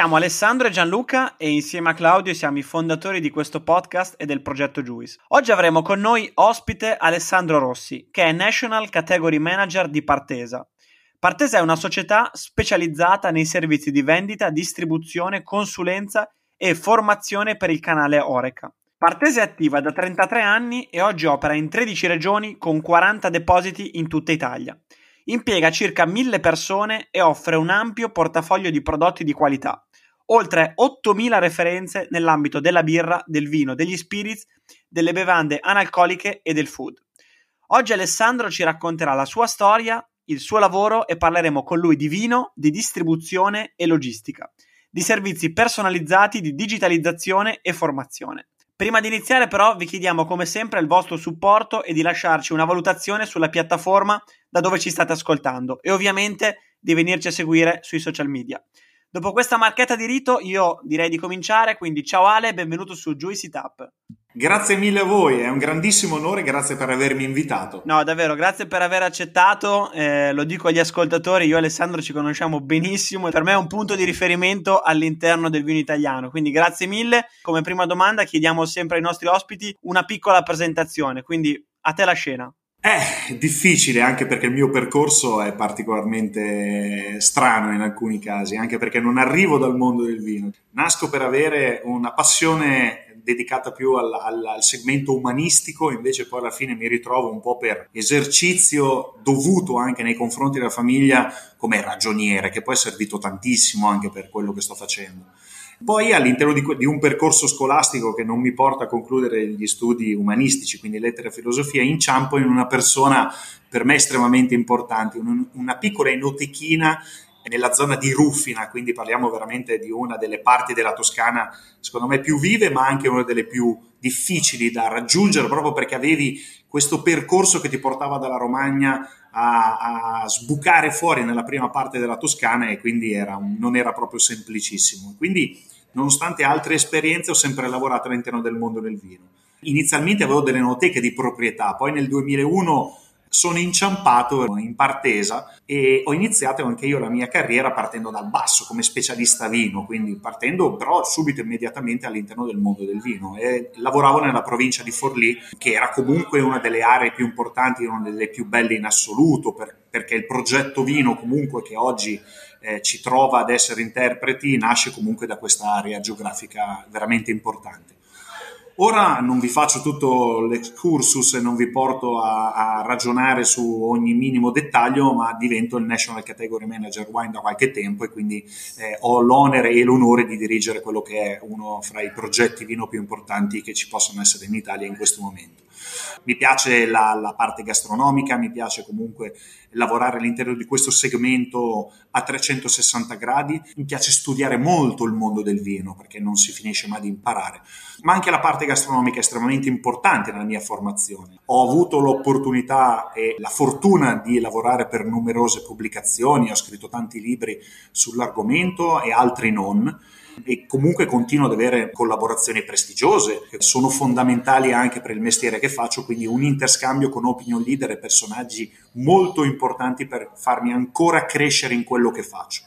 Siamo Alessandro e Gianluca e insieme a Claudio siamo i fondatori di questo podcast e del progetto Juice. Oggi avremo con noi ospite Alessandro Rossi, che è National Category Manager di Partesa. Partesa è una società specializzata nei servizi di vendita, distribuzione, consulenza e formazione per il canale Oreca. Partesa è attiva da 33 anni e oggi opera in 13 regioni con 40 depositi in tutta Italia impiega circa 1000 persone e offre un ampio portafoglio di prodotti di qualità, oltre 8000 referenze nell'ambito della birra, del vino, degli spirits, delle bevande analcoliche e del food. Oggi Alessandro ci racconterà la sua storia, il suo lavoro e parleremo con lui di vino, di distribuzione e logistica, di servizi personalizzati, di digitalizzazione e formazione. Prima di iniziare però vi chiediamo come sempre il vostro supporto e di lasciarci una valutazione sulla piattaforma da dove ci state ascoltando e ovviamente di venirci a seguire sui social media. Dopo questa marchetta di rito io direi di cominciare, quindi ciao Ale, benvenuto su Juicy Tap. Grazie mille a voi, è un grandissimo onore, grazie per avermi invitato. No, davvero, grazie per aver accettato, eh, lo dico agli ascoltatori, io e Alessandro ci conosciamo benissimo e per me è un punto di riferimento all'interno del vino italiano, quindi grazie mille. Come prima domanda chiediamo sempre ai nostri ospiti una piccola presentazione, quindi a te la scena. È difficile anche perché il mio percorso è particolarmente strano in alcuni casi, anche perché non arrivo dal mondo del vino. Nasco per avere una passione dedicata più al, al, al, segmento umanistico, invece poi alla fine mi ritrovo un po' per esercizio dovuto anche nei confronti della famiglia come ragioniere, che poi è servito tantissimo anche per quello che sto facendo. Poi all'interno di, di, un percorso scolastico che non mi porta a concludere gli studi umanistici, quindi lettere e filosofia, inciampo in una persona per me estremamente importante, un, una piccola enotechina nella zona di Ruffina, quindi parliamo veramente di una delle parti della Toscana, secondo me, più vive, ma anche una delle più difficili da raggiungere, proprio perché avevi questo percorso che ti portava dalla Romagna a, a sbucare fuori nella prima parte della Toscana e quindi era un, non era proprio semplicissimo. Quindi, nonostante altre esperienze, ho sempre lavorato all'interno del mondo del vino. Inizialmente avevo delle noteche di proprietà, poi nel 2001 sono inciampato in partesa e ho iniziato anche io la mia carriera partendo dal basso come specialista vino, quindi partendo però subito immediatamente all'interno del mondo del vino e lavoravo nella provincia di Forlì che era comunque una delle aree più importanti, una delle più belle in assoluto per, perché il progetto vino comunque che oggi eh, ci trova ad essere interpreti nasce comunque da questa area geografica veramente importante. Ora non vi faccio tutto l'excursus e non vi porto a, a, ragionare su ogni minimo dettaglio, ma divento il National Category Manager Wine da qualche tempo e quindi eh, ho l'onere e l'onore di dirigere quello che è uno fra i progetti vino più importanti che ci possono essere in Italia in questo momento. Mi piace la, la parte gastronomica, mi piace comunque lavorare all'interno di questo segmento a 360 gradi, mi piace studiare molto il mondo del vino perché non si finisce mai di imparare, ma anche la parte gastronomica è estremamente importante nella mia formazione. Ho avuto l'opportunità e la fortuna di lavorare per numerose pubblicazioni, ho scritto tanti libri sull'argomento e altri non e comunque continuo ad avere collaborazioni prestigiose che sono fondamentali anche per il mestiere che faccio, quindi un interscambio con opinion leader e personaggi molto importanti per farmi ancora crescere in quello che faccio.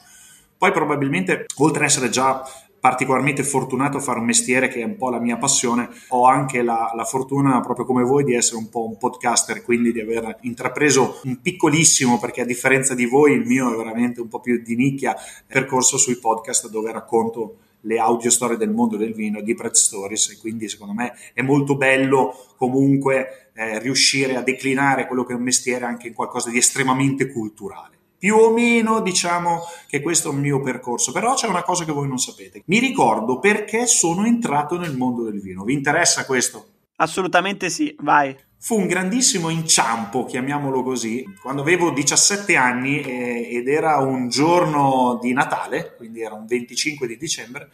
Poi probabilmente, oltre ad essere già particolarmente fortunato a fare un mestiere che è un po' la mia passione. Ho anche la, la, fortuna, proprio come voi, di essere un po' un podcaster, quindi di aver intrapreso un piccolissimo, perché a differenza di voi il mio è veramente un po' più di nicchia, percorso sui podcast dove racconto le audio storie del mondo del vino di Pret Stories e quindi secondo me è molto bello comunque eh, riuscire a declinare quello che è un mestiere anche in qualcosa di estremamente culturale. Più o meno diciamo che questo è il mio percorso, però c'è una cosa che voi non sapete. Mi ricordo perché sono entrato nel mondo del vino. Vi interessa questo? Assolutamente sì, vai. Fu un grandissimo inciampo, chiamiamolo così, quando avevo 17 anni eh, ed era un giorno di Natale, quindi era un 25 di dicembre,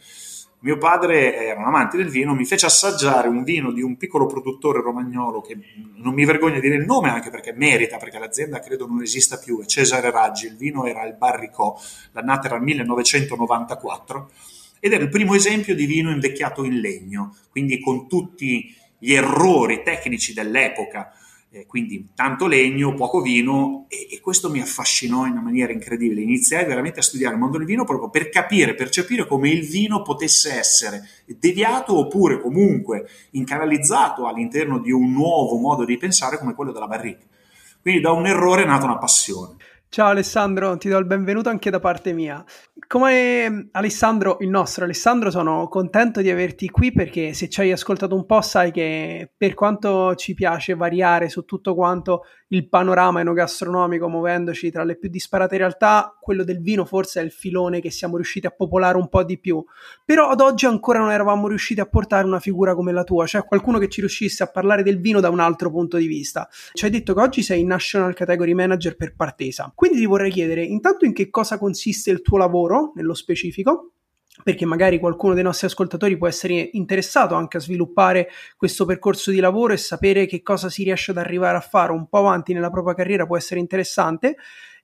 Mio padre era un amante del vino, mi fece assaggiare un vino di un piccolo produttore romagnolo che non mi vergogno a dire il nome anche perché merita, perché l'azienda credo non esista più, è Cesare Raggi, il vino era il Barricò, l'annata era il 1994 ed era il primo esempio di vino invecchiato in legno, quindi con tutti gli errori tecnici dell'epoca, eh, quindi tanto legno, poco vino e, e, questo mi affascinò in una maniera incredibile. Iniziai veramente a studiare il mondo del vino proprio per capire, percepire come il vino potesse essere deviato oppure comunque incanalizzato all'interno di un nuovo modo di pensare come quello della barrica. Quindi da un errore è nata una passione. Ciao Alessandro, ti do il benvenuto anche da parte mia. Come Alessandro, il nostro Alessandro, sono contento di averti qui perché se ci hai ascoltato un po' sai che per quanto ci piace variare su tutto quanto il panorama enogastronomico muovendoci tra le più disparate realtà, quello del vino forse è il filone che siamo riusciti a popolare un po' di più. Però ad oggi ancora non eravamo riusciti a portare una figura come la tua, cioè qualcuno che ci riuscisse a parlare del vino da un altro punto di vista. Ci hai detto che oggi sei National Category Manager per Partesa. Quindi ti vorrei chiedere intanto in che cosa consiste il tuo lavoro nello specifico perché magari qualcuno dei nostri ascoltatori può essere interessato anche a sviluppare questo percorso di lavoro e sapere che cosa si riesce ad arrivare a fare un po' avanti nella propria carriera può essere interessante.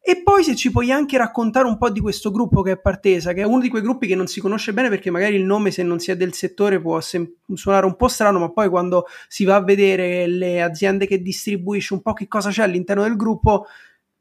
E poi se ci puoi anche raccontare un po' di questo gruppo che è Partesa, che è uno di quei gruppi che non si conosce bene perché magari il nome se non si è del settore può sem- suonare un po' strano, ma poi quando si va a vedere le aziende che distribuisce un po' che cosa c'è all'interno del gruppo,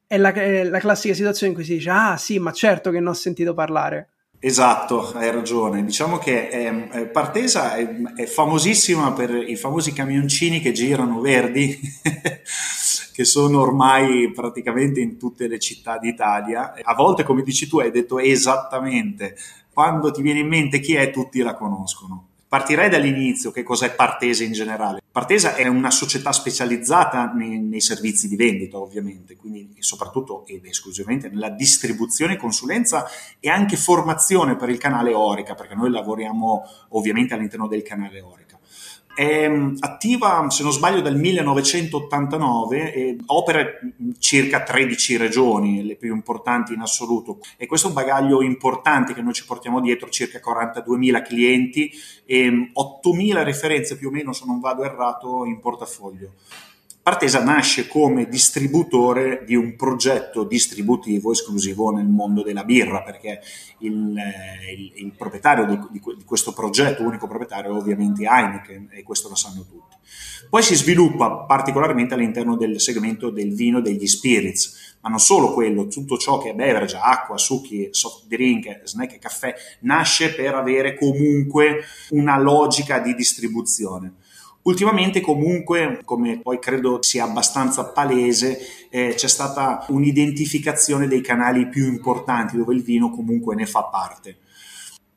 è la, è la classica situazione in cui si dice ah sì, ma certo che ne ho sentito parlare. Esatto, hai ragione. Diciamo che è, è Partesa è, è, famosissima per i famosi camioncini che girano verdi, che sono ormai praticamente in tutte le città d'Italia. A volte, come dici tu, hai detto esattamente. Quando ti viene in mente chi è, tutti la conoscono. Partirei dall'inizio, che cos'è Partesa in generale. Partesa è una società specializzata nei, nei servizi di vendita, ovviamente, quindi soprattutto ed esclusivamente nella distribuzione, consulenza e anche formazione per il canale Orica, perché noi lavoriamo ovviamente all'interno del canale Orica. È mm, attiva, se non sbaglio, dal 1989 e opera in circa 13 regioni, le più importanti in assoluto. E questo è un bagaglio importante che noi ci portiamo dietro, circa 42.000 clienti e 8.000 referenze più o meno, se non vado errato, in portafoglio. Partesa nasce come distributore di un progetto distributivo esclusivo nel mondo della birra, perché il, eh, il, il proprietario di, di, questo progetto, unico proprietario, è ovviamente Heineken, e questo lo sanno tutti. Poi si sviluppa particolarmente all'interno del segmento del vino e degli spirits, ma non solo quello, tutto ciò che è beverage, acqua, succhi, soft drink, snack e caffè, nasce per avere comunque una logica di distribuzione. Ultimamente comunque, come poi credo sia abbastanza palese, eh, c'è stata un'identificazione dei canali più importanti dove il vino comunque ne fa parte.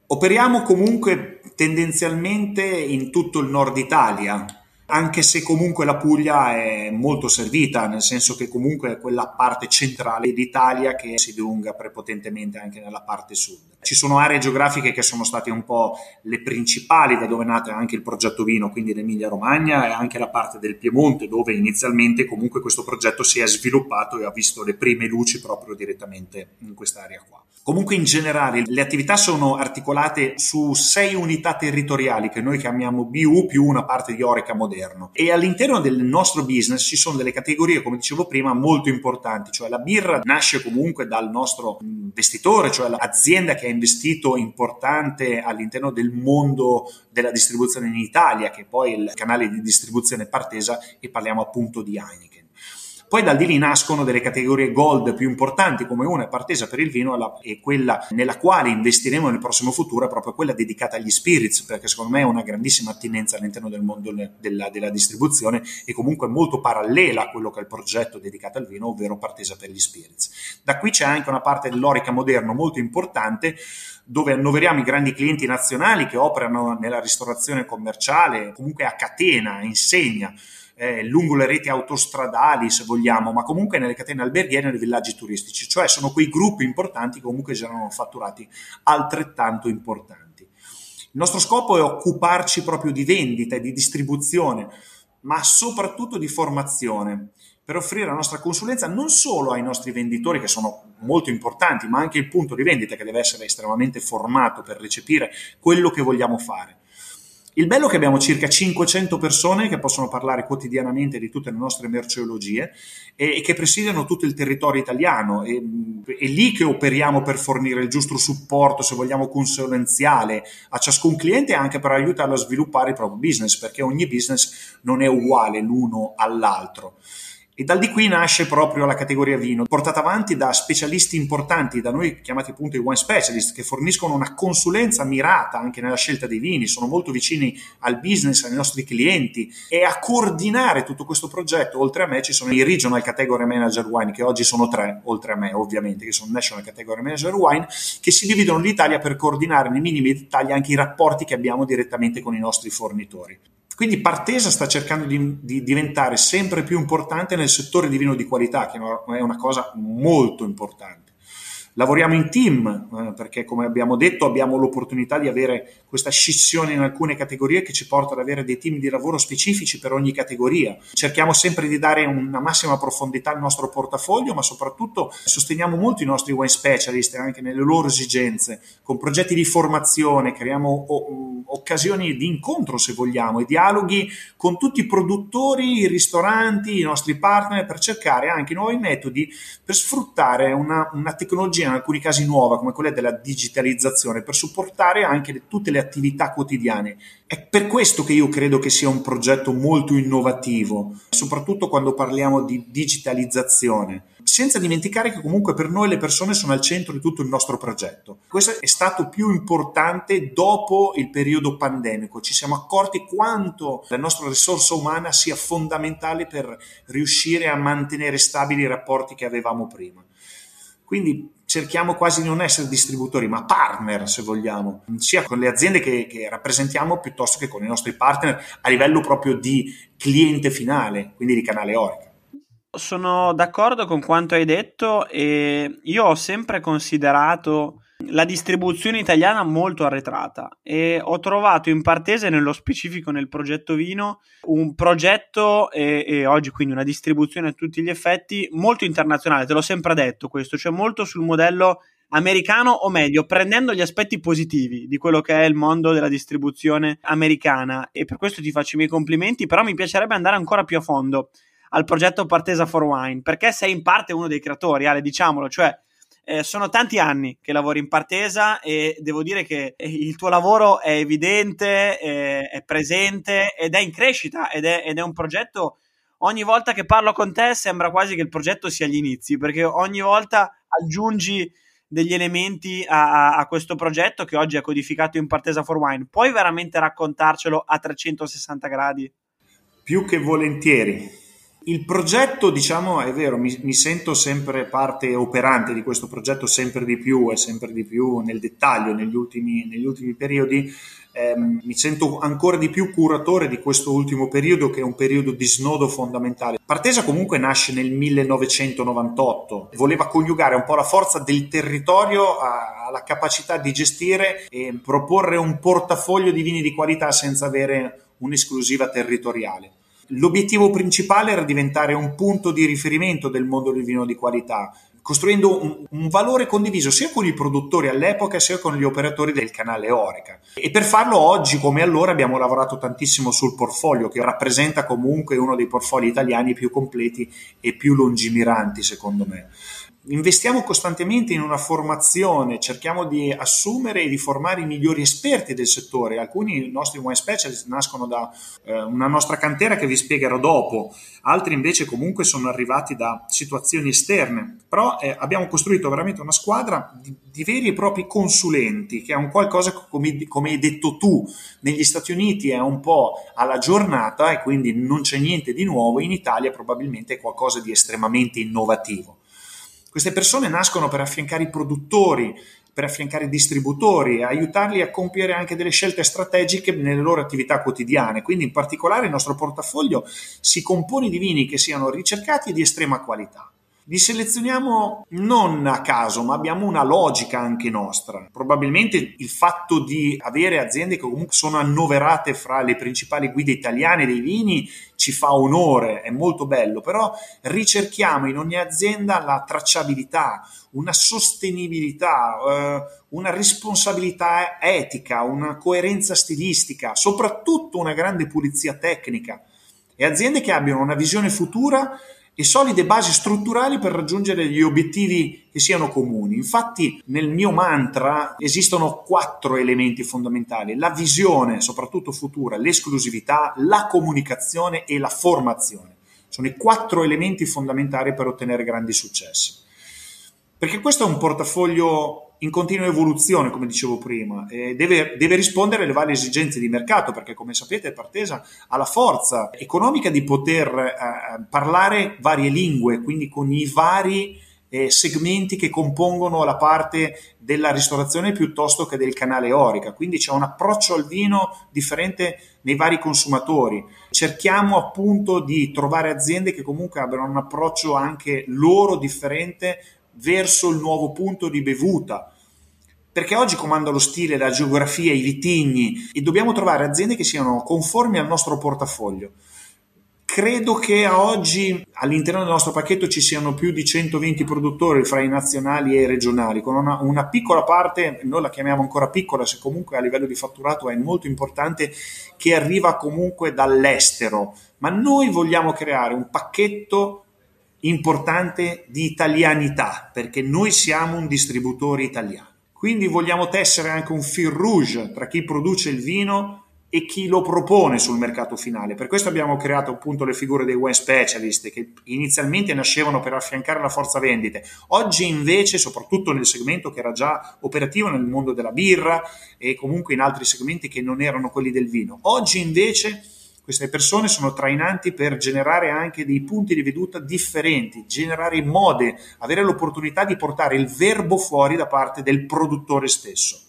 Operiamo comunque tendenzialmente in tutto il nord Italia, anche se comunque la Puglia è molto servita, nel senso che comunque è quella parte centrale d'Italia che si dilunga prepotentemente anche nella parte sud. Ci sono aree geografiche che sono state un po' le principali da dove è nato anche il progetto vino, quindi l'Emilia Romagna e anche la parte del Piemonte, dove inizialmente comunque questo progetto si è sviluppato e ha visto le prime luci proprio direttamente in quest'area qua. Comunque in generale le attività sono articolate su sei unità territoriali che noi chiamiamo BU più una parte di Orica moderno e all'interno del nostro business ci sono delle categorie, come dicevo prima, molto importanti, cioè la birra nasce comunque dal nostro investitore, cioè l'azienda che ha investito importante all'interno del mondo della distribuzione in Italia, che è poi il canale di distribuzione partesa e parliamo appunto di Heineken. Poi da lì nascono delle categorie gold più importanti, come una è partesa per il vino e quella nella quale investiremo nel prossimo futuro è proprio quella dedicata agli spirits, perché secondo me è una grandissima attinenza all'interno del mondo della, della distribuzione e comunque molto parallela a quello che è il progetto dedicato al vino, ovvero partesa per gli spirits. Da qui c'è anche una parte dell'orica moderno molto importante dove annoveriamo i grandi clienti nazionali che operano nella ristorazione commerciale, comunque a catena, insegna, eh, lungo le reti autostradali, se vogliamo, ma comunque nelle catene alberghiere e nei villaggi turistici, cioè sono quei gruppi importanti che comunque generano fatturati altrettanto importanti. Il nostro scopo è occuparci proprio di vendita e di distribuzione, ma soprattutto di formazione per offrire la nostra consulenza non solo ai nostri venditori che sono molto importanti, ma anche il punto di vendita che deve essere estremamente formato per recepire quello che vogliamo fare. Il bello è che abbiamo circa 500 persone che possono parlare quotidianamente di tutte le nostre merceologie e, e che presidiano tutto il territorio italiano. E, è lì che operiamo per fornire il giusto supporto, se vogliamo, consulenziale a ciascun cliente e anche per aiutarlo a sviluppare il proprio business, perché ogni business non è uguale l'uno all'altro. E dal di qui nasce proprio la categoria vino, portata avanti da specialisti importanti, da noi chiamati appunto i wine specialist, che forniscono una consulenza mirata anche nella scelta dei vini, sono molto vicini al business, ai nostri clienti e a coordinare tutto questo progetto. Oltre a me ci sono i Regional Category Manager Wine, che oggi sono tre, oltre a me ovviamente, che sono National Category Manager Wine, che si dividono l'Italia per coordinare nei minimi dettagli anche i rapporti che abbiamo direttamente con i nostri fornitori. Quindi Partesa sta cercando di, di, diventare sempre più importante nel settore di vino di qualità, che è una cosa molto importante. Lavoriamo in team eh, perché, come abbiamo detto, abbiamo l'opportunità di avere questa scissione in alcune categorie che ci porta ad avere dei team di lavoro specifici per ogni categoria. Cerchiamo sempre di dare una massima profondità al nostro portafoglio, ma soprattutto sosteniamo molto i nostri wine specialist anche nelle loro esigenze, con progetti di formazione, creiamo o- occasioni di incontro, se vogliamo, e dialoghi con tutti i produttori, i ristoranti, i nostri partner per cercare anche nuovi metodi per sfruttare una, una tecnologia in alcuni casi nuova come quella della digitalizzazione per supportare anche le, tutte le attività quotidiane. È per questo che io credo che sia un progetto molto innovativo, soprattutto quando parliamo di digitalizzazione, senza dimenticare che comunque per noi le persone sono al centro di tutto il nostro progetto. Questo è stato più importante dopo il periodo pandemico, ci siamo accorti quanto la nostra risorsa umana sia fondamentale per riuscire a mantenere stabili i rapporti che avevamo prima. Quindi cerchiamo quasi di non essere distributori, ma partner se vogliamo, sia con le aziende che, che, rappresentiamo piuttosto che con i nostri partner a livello proprio di cliente finale, quindi di canale Orica. Sono d'accordo con quanto hai detto e io ho sempre considerato la distribuzione italiana molto arretrata e ho trovato in Partese, nello specifico nel progetto vino, un progetto e, e, oggi quindi una distribuzione a tutti gli effetti molto internazionale, te l'ho sempre detto questo, cioè molto sul modello americano o meglio, prendendo gli aspetti positivi di quello che è il mondo della distribuzione americana. E per questo ti faccio i miei complimenti, però mi piacerebbe andare ancora più a fondo al progetto Partesa for Wine, perché sei in parte uno dei creatori, Ale, diciamolo, cioè eh, sono tanti anni che lavori in Partesa e devo dire che eh, il tuo lavoro è evidente, è, è presente ed è in crescita ed è, ed è un progetto ogni volta che parlo con te sembra quasi che il progetto sia agli inizi, perché ogni volta aggiungi degli elementi a, a, questo progetto che oggi è codificato in Partesa for Wine. Puoi veramente raccontarcelo a 360 gradi? Più che volentieri. Il progetto, diciamo, è vero, mi, mi, sento sempre parte operante di questo progetto sempre di più e sempre di più nel dettaglio negli ultimi, negli ultimi periodi. Eh, mi sento ancora di più curatore di questo ultimo periodo che è un periodo di snodo fondamentale. Partesa comunque nasce nel 1998, voleva coniugare un po' la forza del territorio alla capacità di gestire e proporre un portafoglio di vini di qualità senza avere un'esclusiva territoriale. L'obiettivo principale era diventare un punto di riferimento del mondo del vino di qualità, costruendo un, un, valore condiviso sia con i produttori all'epoca sia con gli operatori del canale Orica. E per farlo oggi come allora abbiamo lavorato tantissimo sul portfolio, che rappresenta comunque uno dei portfolio italiani più completi e più lungimiranti secondo me investiamo costantemente in una formazione, cerchiamo di assumere e di formare i migliori esperti del settore. Alcuni nostri wine specialist nascono da eh, una nostra cantera che vi spiegherò dopo, altri invece comunque sono arrivati da situazioni esterne. Però eh, abbiamo costruito veramente una squadra di, di, veri e propri consulenti, che è un qualcosa come, come hai detto tu, negli Stati Uniti è un po' alla giornata e quindi non c'è niente di nuovo, in Italia probabilmente è qualcosa di estremamente innovativo. Queste persone nascono per affiancare i produttori, per affiancare i distributori, aiutarli a compiere anche delle scelte strategiche nelle loro attività quotidiane. Quindi in particolare il nostro portafoglio si compone di vini che siano ricercati e di estrema qualità. Li selezioniamo non a caso, ma abbiamo una logica anche nostra. Probabilmente il fatto di avere aziende che comunque sono annoverate fra le principali guide italiane dei vini ci fa onore, è molto bello, però ricerchiamo in ogni azienda la tracciabilità, una sostenibilità, eh, una responsabilità etica, una coerenza stilistica, soprattutto una grande pulizia tecnica e aziende che abbiano una visione futura e solide basi strutturali per raggiungere gli obiettivi che siano comuni. Infatti nel mio mantra esistono quattro elementi fondamentali, la visione, soprattutto futura, l'esclusività, la comunicazione e la formazione. Sono i quattro elementi fondamentali per ottenere grandi successi. Perché questo è un portafoglio in continua evoluzione, come dicevo prima, e deve, deve, rispondere alle varie esigenze di mercato, perché come sapete Partesa ha la forza economica di poter eh, parlare varie lingue, quindi con i vari eh, segmenti che compongono la parte della ristorazione piuttosto che del canale Orica, quindi c'è un approccio al vino differente nei vari consumatori. Cerchiamo appunto di trovare aziende che comunque abbiano un approccio anche loro differente verso il nuovo punto di bevuta. Perché oggi comanda lo stile, la geografia, i vitigni e dobbiamo trovare aziende che siano conformi al nostro portafoglio. Credo che a oggi all'interno del nostro pacchetto ci siano più di 120 produttori fra i nazionali e i regionali, con una, una, piccola parte, noi la chiamiamo ancora piccola, se comunque a livello di fatturato è molto importante, che arriva comunque dall'estero. Ma noi vogliamo creare un pacchetto importante di italianità, perché noi siamo un distributore italiano. Quindi vogliamo tessere anche un fil rouge tra chi produce il vino e chi lo propone sul mercato finale. Per questo abbiamo creato appunto le figure dei wine specialist che inizialmente nascevano per affiancare la forza vendite. Oggi invece, soprattutto nel segmento che era già operativo nel mondo della birra e comunque in altri segmenti che non erano quelli del vino, oggi invece queste persone sono trainanti per generare anche dei punti di veduta differenti, generare mode, avere l'opportunità di portare il verbo fuori da parte del produttore stesso.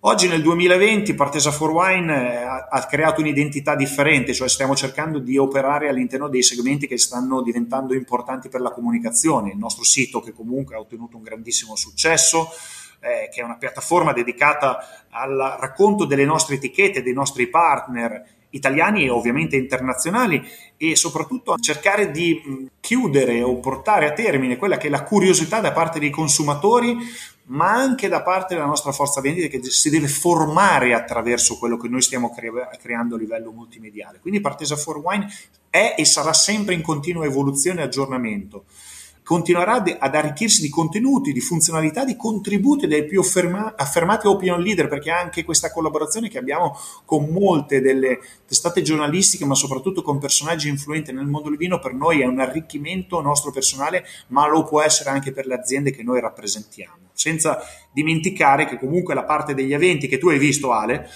Oggi nel 2020 Partesa for Wine eh, ha creato un'identità differente, cioè stiamo cercando di operare all'interno dei segmenti che stanno diventando importanti per la comunicazione. Il nostro sito che comunque ha ottenuto un grandissimo successo, eh, che è una piattaforma dedicata al racconto delle nostre etichette, dei nostri partner italiani e ovviamente internazionali e soprattutto cercare di chiudere o portare a termine quella che è la curiosità da parte dei consumatori ma anche da parte della nostra forza vendita che si deve formare attraverso quello che noi stiamo cre- creando a livello multimediale. Quindi Partesa for Wine è e sarà sempre in continua evoluzione e aggiornamento continuerà ad arricchirsi di contenuti, di funzionalità, di contributi dai più afferma- affermati opinion leader, perché anche questa collaborazione che abbiamo con molte delle testate giornalistiche, ma soprattutto con personaggi influenti nel mondo del vino, per noi è un arricchimento nostro personale, ma lo può essere anche per le aziende che noi rappresentiamo. Senza dimenticare che comunque la parte degli eventi che tu hai visto, Ale,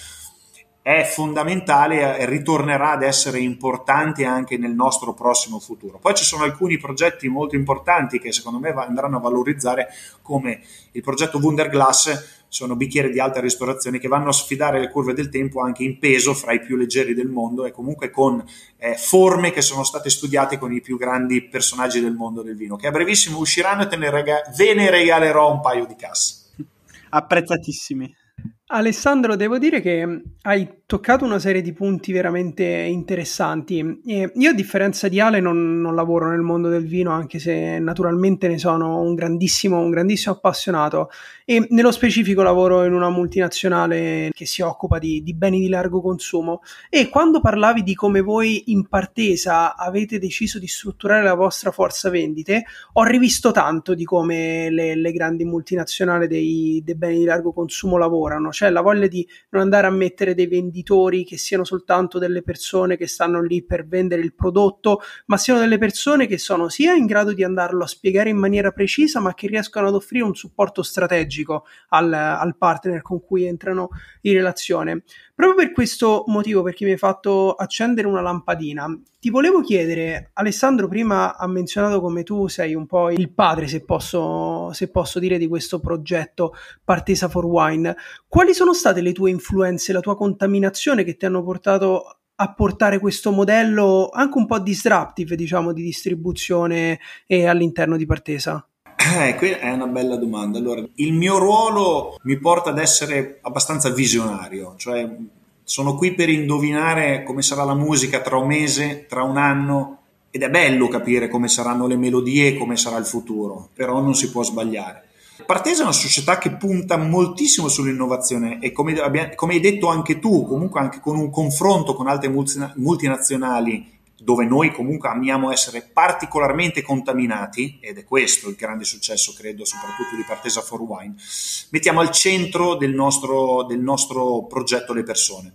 è fondamentale e ritornerà ad essere importante anche nel nostro prossimo futuro. Poi ci sono alcuni progetti molto importanti che secondo me andranno a valorizzare come il progetto Wunderglass, sono bicchieri di alta ristorazione che vanno a sfidare le curve del tempo anche in peso fra i più leggeri del mondo e comunque con eh, forme che sono state studiate con i più grandi personaggi del mondo del vino, che a brevissimo usciranno e ne rega- ve ne regalerò un paio di casse. Apprezzatissimi. Alessandro, devo dire che hai toccato una serie di punti veramente interessanti. E io, a differenza di Ale, non, non, lavoro nel mondo del vino, anche se naturalmente ne sono un grandissimo, un grandissimo appassionato. E nello specifico lavoro in una multinazionale che si occupa di, di beni di largo consumo. E quando parlavi di come voi in partesa avete deciso di strutturare la vostra forza vendite, ho rivisto tanto di come le, le grandi multinazionali dei, dei beni di largo consumo lavorano cioè la voglia di non andare a mettere dei venditori che siano soltanto delle persone che stanno lì per vendere il prodotto, ma siano delle persone che sono sia in grado di andarlo a spiegare in maniera precisa, ma che riescano ad offrire un supporto strategico al, al partner con cui entrano in relazione. Proprio per questo motivo, perché mi hai fatto accendere una lampadina, ti volevo chiedere, Alessandro prima ha menzionato come tu sei un po' il padre, se posso, se posso dire, di questo progetto Partesa for Wine. Quali sono state le tue influenze, la tua contaminazione che ti hanno portato a portare questo modello anche un po' disruptive, diciamo, di distribuzione all'interno di Partesa? Eh, quella è una bella domanda. Allora, il mio ruolo mi porta ad essere abbastanza visionario, cioè sono qui per indovinare come sarà la musica tra un mese, tra un anno, ed è bello capire come saranno le melodie e come sarà il futuro, però non si può sbagliare. Partesa è una società che punta moltissimo sull'innovazione e come, come hai detto anche tu, comunque anche con un confronto con altre multinazionali dove noi comunque amiamo essere particolarmente contaminati, ed è questo il grande successo, credo, soprattutto di Partesa for Wine, mettiamo al centro del nostro, del nostro progetto le persone.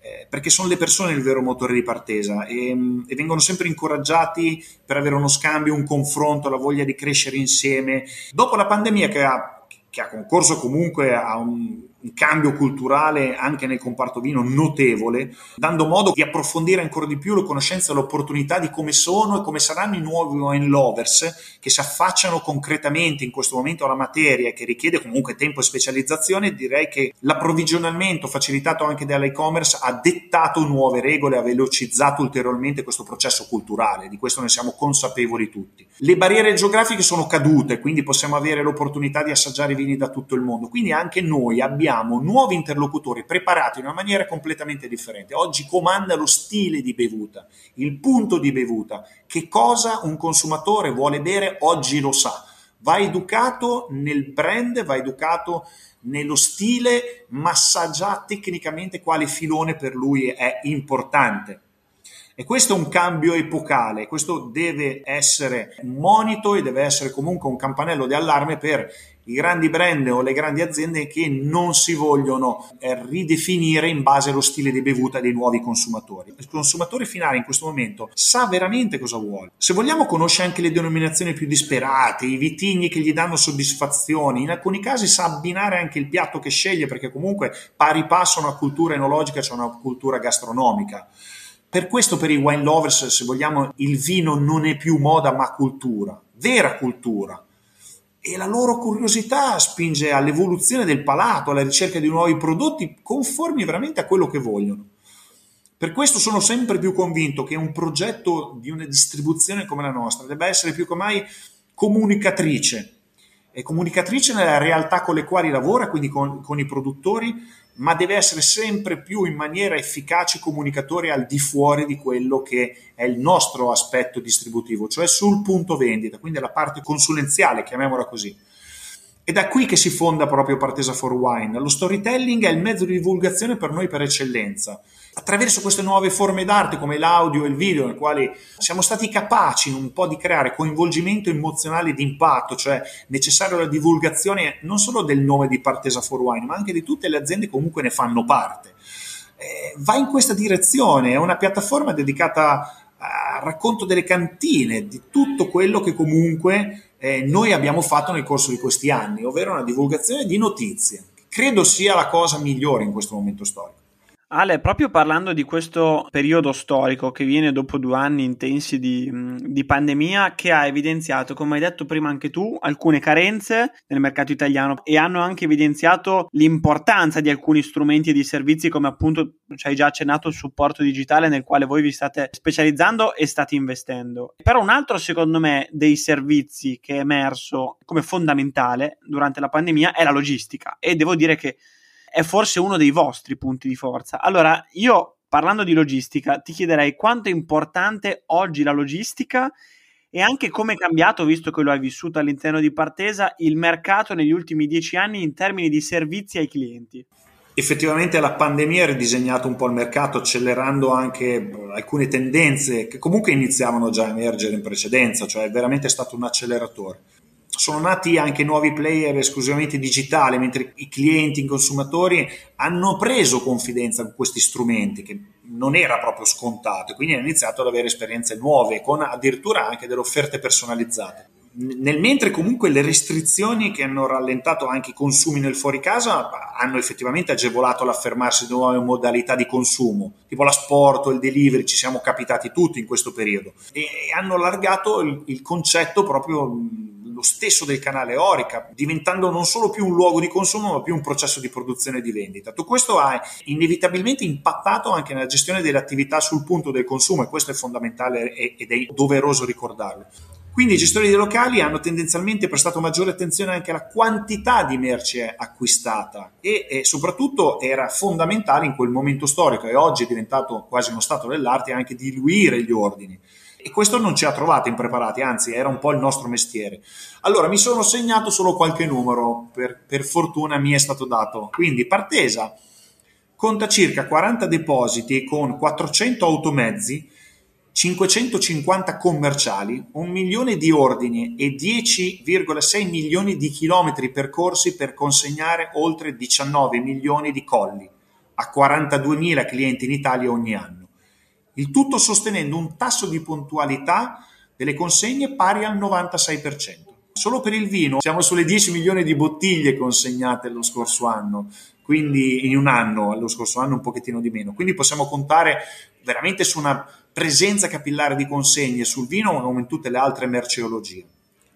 Eh, perché sono le persone il vero motore di partesa e, e, vengono sempre incoraggiati per avere uno scambio, un confronto, la voglia di crescere insieme. Dopo la pandemia che ha, che ha concorso comunque a un cambio culturale anche nel comparto vino notevole, dando modo di approfondire ancora di più le conoscenze e l'opportunità di come sono e come saranno i nuovi wine lovers che si affacciano concretamente in questo momento alla materia che richiede comunque tempo e specializzazione. Direi che l'approvvigionamento facilitato anche dall'e-commerce ha dettato nuove regole, ha velocizzato ulteriormente questo processo culturale, di questo ne siamo consapevoli tutti. Le barriere geografiche sono cadute, quindi possiamo avere l'opportunità di assaggiare vini da tutto il mondo, quindi anche noi abbiamo abbiamo nuovi interlocutori preparati in una maniera completamente differente. Oggi comanda lo stile di bevuta, il punto di bevuta, che cosa un consumatore vuole bere oggi lo sa. Va educato nel brand, va educato nello stile, ma sa già tecnicamente quale filone per lui è importante. E questo è un cambio epocale, questo deve essere un monito e deve essere comunque un campanello di allarme per i grandi brand o le grandi aziende che non si vogliono eh, ridefinire in base allo stile di bevuta dei nuovi consumatori. Il consumatore finale in questo momento sa veramente cosa vuole. Se vogliamo conosce anche le denominazioni più disperate, i vitigni che gli danno soddisfazioni, in alcuni casi sa abbinare anche il piatto che sceglie perché comunque pari passo a una cultura enologica, c'è cioè una cultura gastronomica. Per questo per i wine lovers, se vogliamo, il vino non è più moda ma cultura, vera cultura e la loro curiosità spinge all'evoluzione del palato, alla ricerca di nuovi prodotti conformi veramente a quello che vogliono. Per questo sono sempre più convinto che un progetto di una distribuzione come la nostra debba essere più che mai comunicatrice, e comunicatrice nella realtà con le quali lavora, quindi con, con i produttori, ma deve essere sempre più in maniera efficace comunicatore al di fuori di quello che è il nostro aspetto distributivo, cioè sul punto vendita, quindi la parte consulenziale, chiamiamola così. È da qui che si fonda proprio Partesa for Wine. Lo storytelling è il mezzo di divulgazione per noi per eccellenza attraverso queste nuove forme d'arte come l'audio e il video, nel quali siamo stati capaci un po' di creare coinvolgimento emozionale di impatto, cioè necessario la divulgazione non solo del nome di Partesa for Wine, ma anche di tutte le aziende che comunque ne fanno parte. Eh, va in questa direzione, è una piattaforma dedicata al racconto delle cantine, di tutto quello che comunque eh, noi abbiamo fatto nel corso di questi anni, ovvero una divulgazione di notizie. Credo sia la cosa migliore in questo momento storico. Ale, proprio parlando di questo periodo storico che viene dopo due anni intensi di, di, pandemia, che ha evidenziato, come hai detto prima anche tu, alcune carenze nel mercato italiano e hanno anche evidenziato l'importanza di alcuni strumenti e di servizi come appunto ci hai già accennato il supporto digitale nel quale voi vi state specializzando e state investendo. Però un altro, secondo me, dei servizi che è emerso come fondamentale durante la pandemia è la logistica e devo dire che è forse uno dei vostri punti di forza. Allora, io parlando di logistica, ti chiederei quanto è importante oggi la logistica e anche come è cambiato, visto che lo hai vissuto all'interno di Partesa, il mercato negli ultimi dieci anni in termini di servizi ai clienti. Effettivamente la pandemia ha ridisegnato un po' il mercato, accelerando anche alcune tendenze che comunque iniziavano già a emergere in precedenza, cioè è veramente stato un acceleratore sono nati anche nuovi player esclusivamente digitali, mentre i clienti, i consumatori hanno preso confidenza con questi strumenti, che non era proprio scontato, e quindi hanno iniziato ad avere esperienze nuove, con addirittura anche delle offerte personalizzate. Nel mentre comunque le restrizioni che hanno rallentato anche i consumi nel fuori casa hanno effettivamente agevolato l'affermarsi di nuove modalità di consumo, tipo l'asporto, il delivery, ci siamo capitati tutti in questo periodo e hanno allargato il, il concetto proprio lo stesso del canale Orica, diventando non solo più un luogo di consumo, ma più un processo di produzione e di vendita. Tutto questo ha inevitabilmente impattato anche nella gestione delle attività sul punto del consumo e questo è fondamentale ed è doveroso ricordarlo. Quindi i gestori dei locali hanno tendenzialmente prestato maggiore attenzione anche alla quantità di merce acquistata e, e, soprattutto era fondamentale in quel momento storico e oggi è diventato quasi uno stato dell'arte anche diluire gli ordini. E questo non ci ha trovati impreparati, anzi era un po' il nostro mestiere. Allora mi sono segnato solo qualche numero, per, per fortuna mi è stato dato. Quindi Partesa conta circa 40 depositi con 400 automezzi 550 commerciali, un milione di ordini e 10,6 milioni di chilometri percorsi per consegnare oltre 19 milioni di colli a 42.000 clienti in Italia ogni anno. Il tutto sostenendo un tasso di puntualità delle consegne pari al 96%. Solo per il vino siamo sulle 10 milioni di bottiglie consegnate lo scorso anno, quindi in un anno, lo scorso anno un pochettino di meno. Quindi possiamo contare veramente su una presenza capillare di consegne sul vino come in tutte le altre merceologie.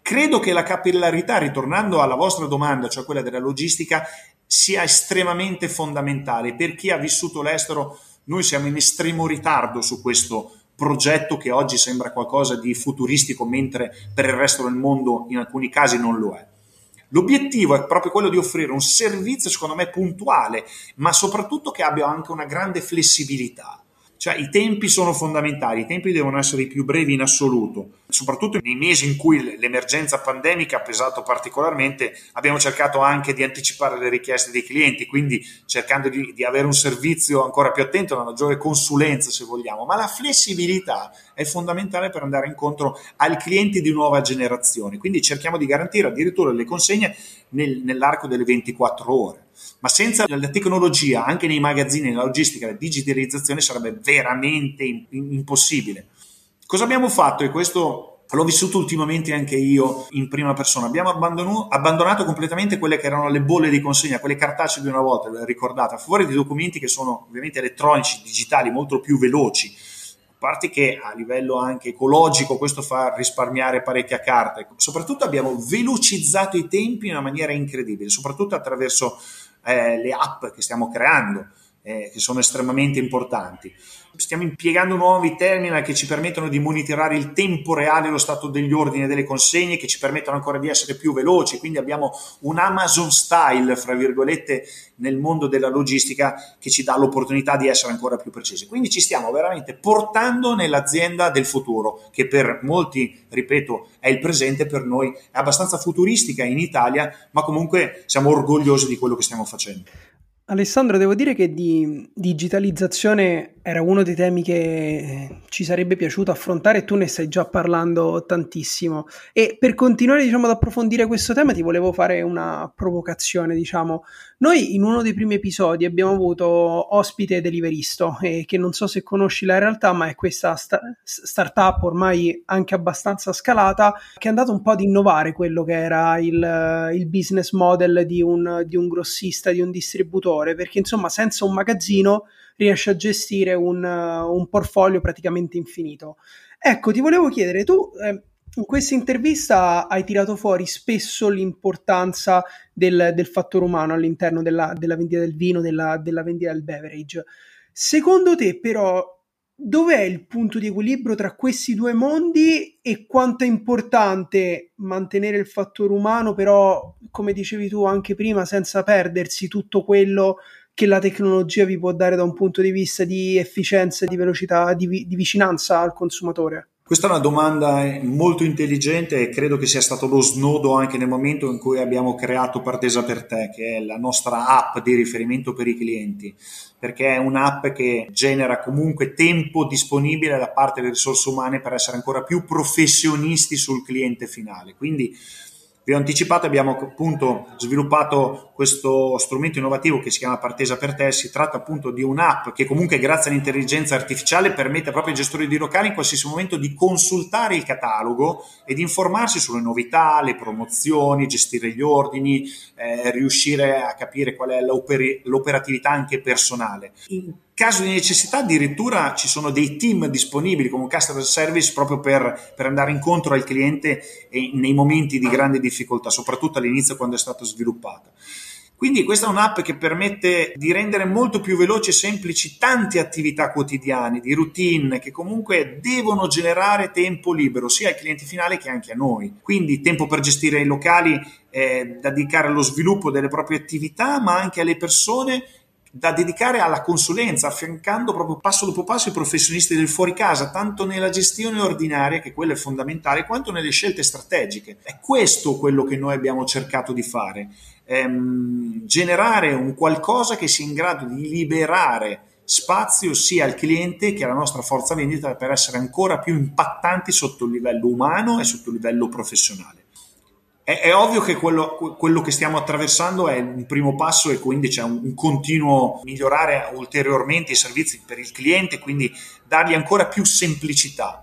Credo che la capillarità, ritornando alla vostra domanda, cioè quella della logistica, sia estremamente fondamentale. Per chi ha vissuto l'estero, noi siamo in estremo ritardo su questo progetto che oggi sembra qualcosa di futuristico, mentre per il resto del mondo in alcuni casi non lo è. L'obiettivo è proprio quello di offrire un servizio, secondo me, puntuale, ma soprattutto che abbia anche una grande flessibilità. Cioè i tempi sono fondamentali, i tempi devono essere i più brevi in assoluto, soprattutto nei mesi in cui l'emergenza pandemica ha pesato particolarmente, abbiamo cercato anche di anticipare le richieste dei clienti, quindi cercando di, di avere un servizio ancora più attento, una maggiore consulenza se vogliamo, ma la flessibilità è fondamentale per andare incontro ai clienti di nuova generazione, quindi cerchiamo di garantire addirittura le consegne nel, nell'arco delle 24 ore ma senza la tecnologia anche nei magazzini, nella logistica, la digitalizzazione sarebbe veramente impossibile. Cosa abbiamo fatto? E questo l'ho vissuto ultimamente anche io in prima persona. Abbiamo abbandonato completamente quelle che erano le bolle di consegna, quelle cartacee di una volta, ricordate, a favore di documenti che sono ovviamente elettronici, digitali, molto più veloci. A parte che a livello anche ecologico questo fa risparmiare parecchia carta. Soprattutto abbiamo velocizzato i tempi in una maniera incredibile, soprattutto attraverso eh, le app che stiamo creando, eh, che sono estremamente importanti. Stiamo impiegando nuovi terminal che ci permettono di monitorare il tempo reale lo stato degli ordini e delle consegne, che ci permettono ancora di essere più veloci. Quindi abbiamo un Amazon style, fra virgolette, nel mondo della logistica che ci dà l'opportunità di essere ancora più precisi. Quindi ci stiamo veramente portando nell'azienda del futuro, che per molti, ripeto, è il presente, per noi è abbastanza futuristica in Italia, ma comunque siamo orgogliosi di quello che stiamo facendo. Alessandro, devo dire che di digitalizzazione era uno dei temi che ci sarebbe piaciuto affrontare e tu ne stai già parlando tantissimo. E per continuare, diciamo, ad approfondire questo tema, ti volevo fare una provocazione, diciamo. Noi in uno dei primi episodi abbiamo avuto ospite Deliveristo, eh, che non so se conosci la realtà, ma è questa sta- startup ormai anche abbastanza scalata, che è andata un po' ad innovare quello che era il, il business model di un, di un grossista, di un distributore, perché insomma senza un magazzino riesce a gestire un, un portfolio praticamente infinito. Ecco, ti volevo chiedere, tu eh, in questa intervista hai tirato fuori spesso l'importanza del, del fattore umano all'interno della, della, vendita del vino, della, della vendita del beverage. Secondo te, però, dov'è il punto di equilibrio tra questi due mondi e quanto è importante mantenere il fattore umano, però, come dicevi tu anche prima, senza perdersi tutto quello che la tecnologia vi può dare da un punto di vista di efficienza, di velocità, di, di vicinanza al consumatore? Questa è una domanda molto intelligente e credo che sia stato lo snodo anche nel momento in cui abbiamo creato Partesa per te, che è la nostra app di riferimento per i clienti, perché è un'app che genera comunque tempo disponibile da parte delle risorse umane per essere ancora più professionisti sul cliente finale. Quindi vi ho anticipato, abbiamo appunto sviluppato questo strumento innovativo che si chiama Partesa per te. Si tratta appunto di un'app che comunque grazie all'intelligenza artificiale permette proprio ai gestori di locali in qualsiasi momento di consultare il catalogo e di informarsi sulle novità, le promozioni, gestire gli ordini, eh, riuscire a capire qual è l'oper- l'operatività anche personale. In caso di necessità addirittura ci sono dei team disponibili come un customer service proprio per, per andare incontro al cliente nei momenti di grande difficoltà, soprattutto all'inizio quando è stata sviluppata. Quindi questa è un'app che permette di rendere molto più veloci e semplici tante attività quotidiane, di routine, che comunque devono generare tempo libero sia ai clienti finali che anche a noi. Quindi tempo per gestire i locali eh, da dedicare allo sviluppo delle proprie attività, ma anche alle persone da dedicare alla consulenza, affiancando proprio passo dopo passo i professionisti del fuori casa, tanto nella gestione ordinaria, che quella è fondamentale, quanto nelle scelte strategiche. È questo quello che noi abbiamo cercato di fare, ehm, generare un qualcosa che sia in grado di liberare spazio sia al cliente che alla nostra forza vendita per essere ancora più impattanti sotto il livello umano e sotto il livello professionale. È, è ovvio che quello, quello, che stiamo attraversando è un primo passo e quindi c'è un, un, continuo migliorare ulteriormente i servizi per il cliente, quindi dargli ancora più semplicità.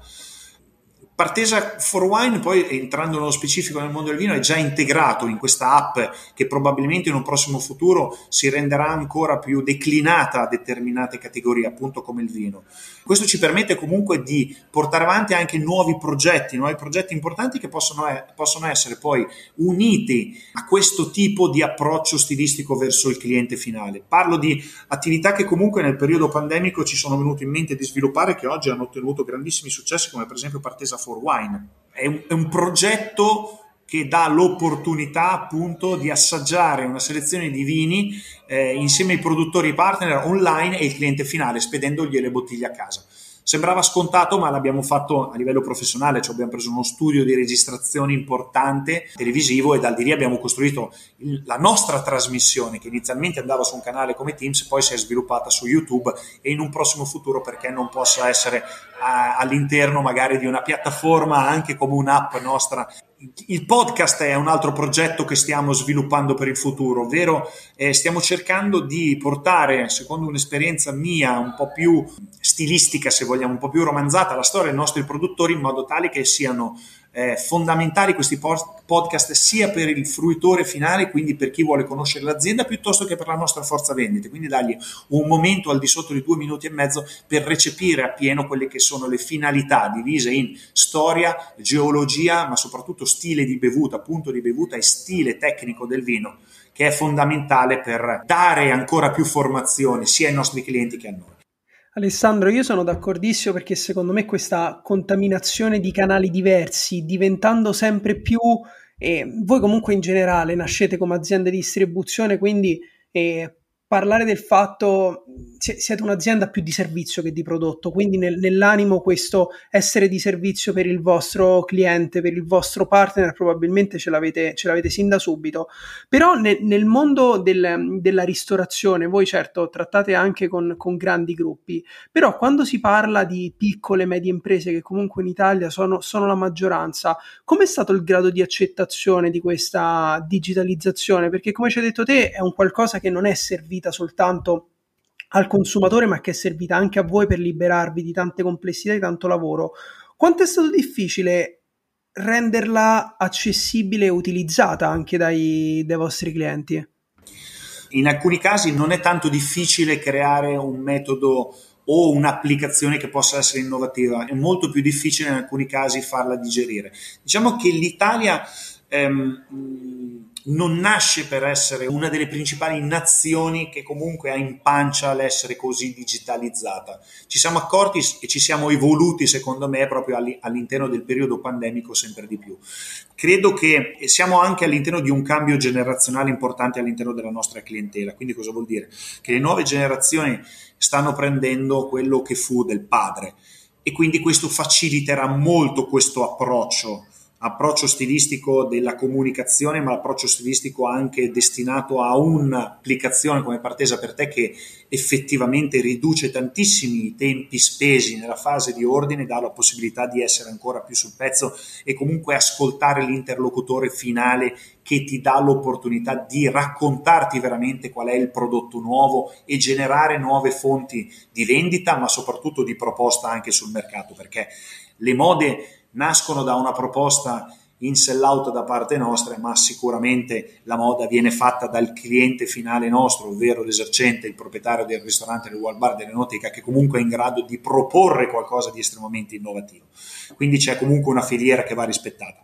Partesa for Wine, poi entrando nello specifico nel mondo del vino, è già integrato in questa app che probabilmente in un prossimo futuro si renderà ancora più declinata a determinate categorie, appunto come il vino. Questo ci permette comunque di portare avanti anche nuovi progetti, nuovi progetti importanti che possono, possono essere poi uniti a questo tipo di approccio stilistico verso il cliente finale. Parlo di attività che comunque nel periodo pandemico ci sono venute in mente di sviluppare che oggi hanno ottenuto grandissimi successi come per esempio Partesa for Wine. È un, è un progetto che dà l'opportunità appunto di assaggiare una selezione di vini eh, insieme ai produttori partner online e il cliente finale, spedendogli le bottiglie a casa. Sembrava scontato, ma l'abbiamo fatto a livello professionale, cioè abbiamo preso uno studio di registrazione importante televisivo e di lì abbiamo costruito il, la nostra trasmissione che inizialmente andava su un canale come Teams, poi si è sviluppata su YouTube e in un prossimo futuro perché non possa essere a, all'interno magari di una piattaforma anche come un'app nostra il podcast è un altro progetto che stiamo sviluppando per il futuro, ovvero eh, stiamo cercando di portare, secondo un'esperienza mia un po' più stilistica, se vogliamo, un po' più romanzata, la storia dei nostri produttori in modo tale che siano eh, fondamentali questi podcast sia per il fruitore finale, quindi per chi vuole conoscere l'azienda, piuttosto che per la nostra forza vendite. Quindi dargli un momento al di sotto di due minuti e mezzo per recepire appieno quelle che sono le finalità divise in storia, geologia, ma soprattutto stile di bevuta, punto di bevuta e stile tecnico del vino, che è fondamentale per dare ancora più formazione sia ai nostri clienti che a noi. Alessandro, io sono d'accordissimo perché secondo me questa contaminazione di canali diversi, diventando sempre più, eh, voi comunque in generale nascete come azienda di distribuzione, quindi eh, parlare del fatto siete un'azienda più di servizio che di prodotto, quindi nel, nell'animo questo essere di servizio per il vostro cliente, per il vostro partner, probabilmente ce l'avete, ce l'avete sin da subito. Però ne, nel mondo del, della ristorazione, voi certo trattate anche con, con, grandi gruppi, però quando si parla di piccole e medie imprese che comunque in Italia sono, sono la maggioranza, com'è stato il grado di accettazione di questa digitalizzazione? Perché come ci hai detto te è un qualcosa che non è servita soltanto al consumatore, ma che è servita anche a voi per liberarvi di tante complessità, di tanto lavoro. Quanto è stato difficile renderla accessibile e utilizzata anche dai, dai vostri clienti? In alcuni casi non è tanto difficile creare un metodo o un'applicazione che possa essere innovativa, è molto più difficile in alcuni casi farla digerire. Diciamo che l'Italia ehm, non nasce per essere una delle principali nazioni che comunque ha in pancia l'essere così digitalizzata. Ci siamo accorti e ci siamo evoluti, secondo me, proprio all'interno del periodo pandemico sempre di più. Credo che siamo anche all'interno di un cambio generazionale importante all'interno della nostra clientela. Quindi cosa vuol dire? Che le nuove generazioni stanno prendendo quello che fu del padre e quindi questo faciliterà molto questo approccio approccio stilistico della comunicazione, ma l'approccio stilistico anche destinato a un'applicazione come Partesa per te che effettivamente riduce tantissimi i tempi spesi nella fase di ordine, dà la possibilità di essere ancora più sul pezzo e comunque ascoltare l'interlocutore finale che ti dà l'opportunità di raccontarti veramente qual è il prodotto nuovo e generare nuove fonti di vendita, ma soprattutto di proposta anche sul mercato, perché le mode nascono da una proposta in sell out da parte nostra, ma sicuramente la moda viene fatta dal cliente finale nostro, ovvero l'esercente, il proprietario del ristorante, del wall bar, dell'enoteca, che comunque è in grado di proporre qualcosa di estremamente innovativo. Quindi c'è comunque una filiera che va rispettata.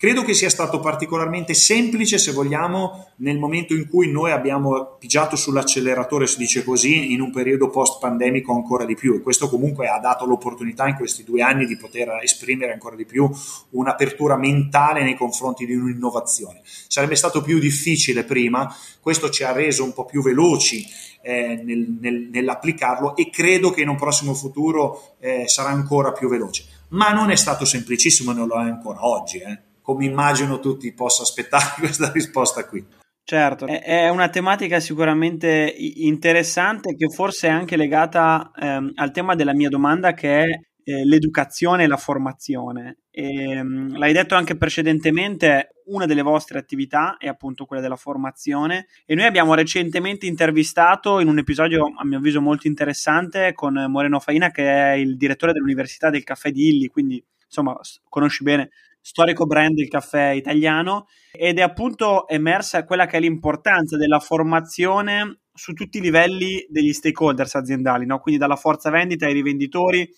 Credo che sia stato particolarmente semplice, se vogliamo, nel momento in cui noi abbiamo pigiato sull'acceleratore, si dice così, in un periodo post-pandemico ancora di più. E questo comunque ha dato l'opportunità in questi due anni di poter esprimere ancora di più un'apertura mentale nei confronti di un'innovazione. Sarebbe stato più difficile prima, questo ci ha reso un po' più veloci eh, nel, nel, nell'applicarlo e credo che in un prossimo futuro eh, sarà ancora più veloce. Ma non è stato semplicissimo, non lo è ancora oggi. Eh come immagino tutti possa aspettare questa risposta qui. Certo, è una tematica sicuramente interessante che forse è anche legata ehm, al tema della mia domanda che è eh, l'educazione e la formazione. E, ehm, l'hai detto anche precedentemente, una delle vostre attività è appunto quella della formazione e noi abbiamo recentemente intervistato in un episodio a mio avviso molto interessante con Moreno Faina che è il direttore dell'Università del Caffè di Illy, quindi insomma conosci bene storico brand del caffè italiano ed è appunto emersa quella che è l'importanza della formazione su tutti i livelli degli stakeholders aziendali, no? quindi dalla forza vendita ai rivenditori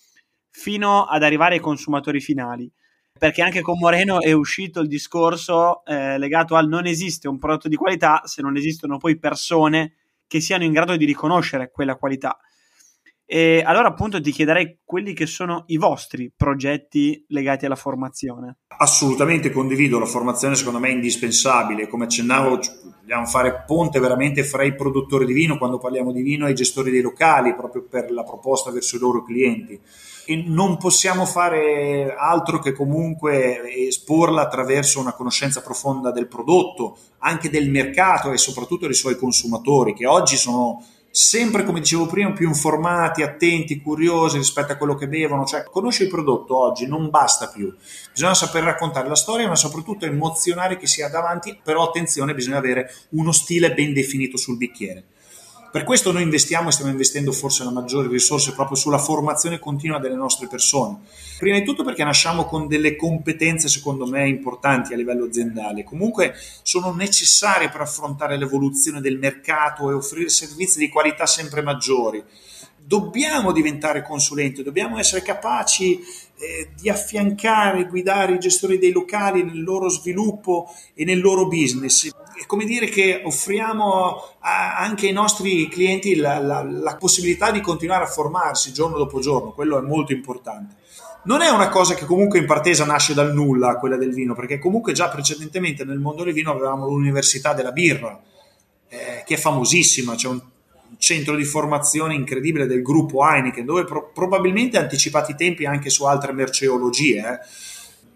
fino ad arrivare ai consumatori finali. Perché anche con Moreno è uscito il discorso eh, legato al non esiste un prodotto di qualità se non esistono poi persone che siano in grado di riconoscere quella qualità. E allora appunto ti chiederei quelli che sono i vostri progetti legati alla formazione. Assolutamente condivido, la formazione secondo me è indispensabile, come accennavo dobbiamo fare ponte veramente fra i produttori di vino quando parliamo di vino e i gestori dei locali proprio per la proposta verso i loro clienti e non possiamo fare altro che comunque esporla attraverso una conoscenza profonda del prodotto, anche del mercato e soprattutto dei suoi consumatori che oggi sono sempre, come dicevo prima, più informati, attenti, curiosi rispetto a quello che bevono. Cioè, conoscere il prodotto oggi non basta più. Bisogna saper raccontare la storia, ma soprattutto emozionare chi si ha davanti. Però attenzione, bisogna avere uno stile ben definito sul bicchiere. Per questo noi investiamo e stiamo investendo forse le maggiori risorse proprio sulla formazione continua delle nostre persone. Prima di tutto perché nasciamo con delle competenze secondo me importanti a livello aziendale, comunque sono necessarie per affrontare l'evoluzione del mercato e offrire servizi di qualità sempre maggiori dobbiamo diventare consulenti, dobbiamo essere capaci eh, di affiancare, guidare i gestori dei locali nel loro sviluppo e nel loro business. È come dire che offriamo anche ai nostri clienti la, la, la possibilità di continuare a formarsi giorno dopo giorno, quello è molto importante. Non è una cosa che comunque in partesa nasce dal nulla, quella del vino, perché comunque già precedentemente nel mondo del vino avevamo l'Università della Birra, eh, che è famosissima, c'è un centro di formazione incredibile del gruppo Heineken, dove pro- probabilmente ha anticipato i tempi anche su altre merceologie. Eh.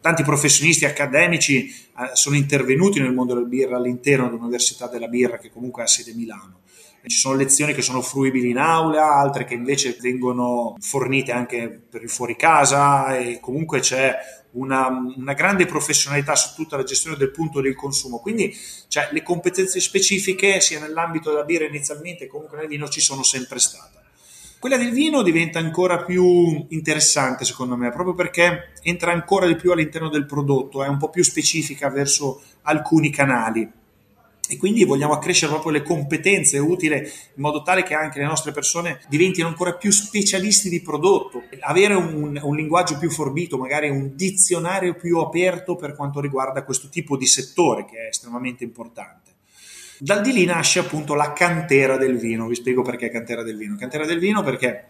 Tanti professionisti accademici eh, sono intervenuti nel mondo del birra all'interno dell'Università della Birra, che comunque ha sede a Milano. Ci sono lezioni che sono fruibili in aula, altre che invece vengono fornite anche per il fuori casa e comunque c'è una, una, grande professionalità su tutta la gestione del punto del consumo. Quindi cioè, le competenze specifiche, sia nell'ambito della birra inizialmente che comunque nel vino, ci sono sempre state. Quella del vino diventa ancora più interessante secondo me, proprio perché entra ancora di più all'interno del prodotto, è un po' più specifica verso alcuni canali e quindi vogliamo accrescere proprio le competenze utili in modo tale che anche le nostre persone diventino ancora più specialisti di prodotto, avere un, un, linguaggio più forbito, magari un dizionario più aperto per quanto riguarda questo tipo di settore che è estremamente importante. Dal di lì nasce appunto la cantera del vino, vi spiego perché cantera del vino. Cantera del vino perché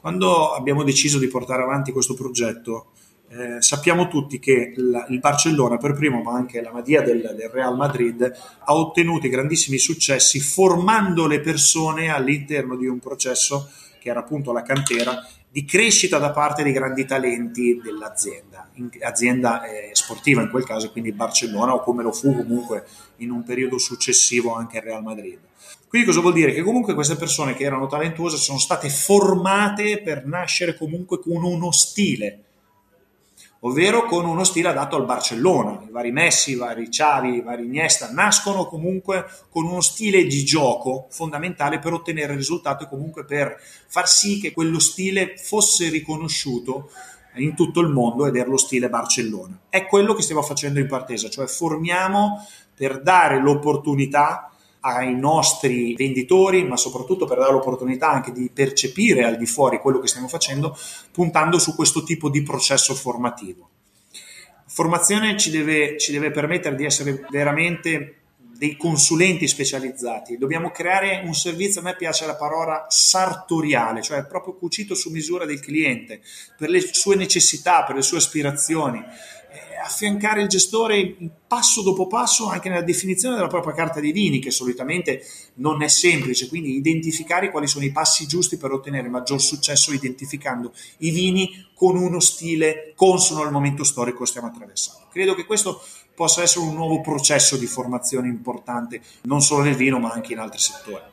quando abbiamo deciso di portare avanti questo progetto eh, sappiamo tutti che la, il Barcellona per primo, ma anche la Madia del, del, Real Madrid, ha ottenuto grandissimi successi formando le persone all'interno di un processo che era appunto la cantera di crescita da parte dei grandi talenti dell'azienda, in, azienda eh, sportiva in quel caso, quindi Barcellona o come lo fu comunque in un periodo successivo anche il Real Madrid. Quindi cosa vuol dire? Che comunque queste persone che erano talentuose sono state formate per nascere comunque con uno stile ovvero con uno stile adatto al Barcellona. I vari Messi, i vari Xavi, i vari Iniesta nascono comunque con uno stile di gioco fondamentale per ottenere risultati e comunque per far sì che quello stile fosse riconosciuto in tutto il mondo ed è lo stile Barcellona. È quello che stiamo facendo in Partesa, cioè formiamo per dare l'opportunità ai nostri venditori, ma soprattutto per dare l'opportunità anche di percepire al di fuori quello che stiamo facendo, puntando su questo tipo di processo formativo. Formazione ci deve, ci deve permettere di essere veramente dei consulenti specializzati, dobbiamo creare un servizio, a me piace la parola sartoriale, cioè proprio cucito su misura del cliente, per le sue necessità, per le sue aspirazioni affiancare il gestore passo dopo passo anche nella definizione della propria carta dei vini, che solitamente non è semplice, quindi identificare quali sono i passi giusti per ottenere maggior successo identificando i vini con uno stile consono al momento storico che stiamo attraversando. Credo che questo possa essere un nuovo processo di formazione importante, non solo nel vino, ma anche in altri settori.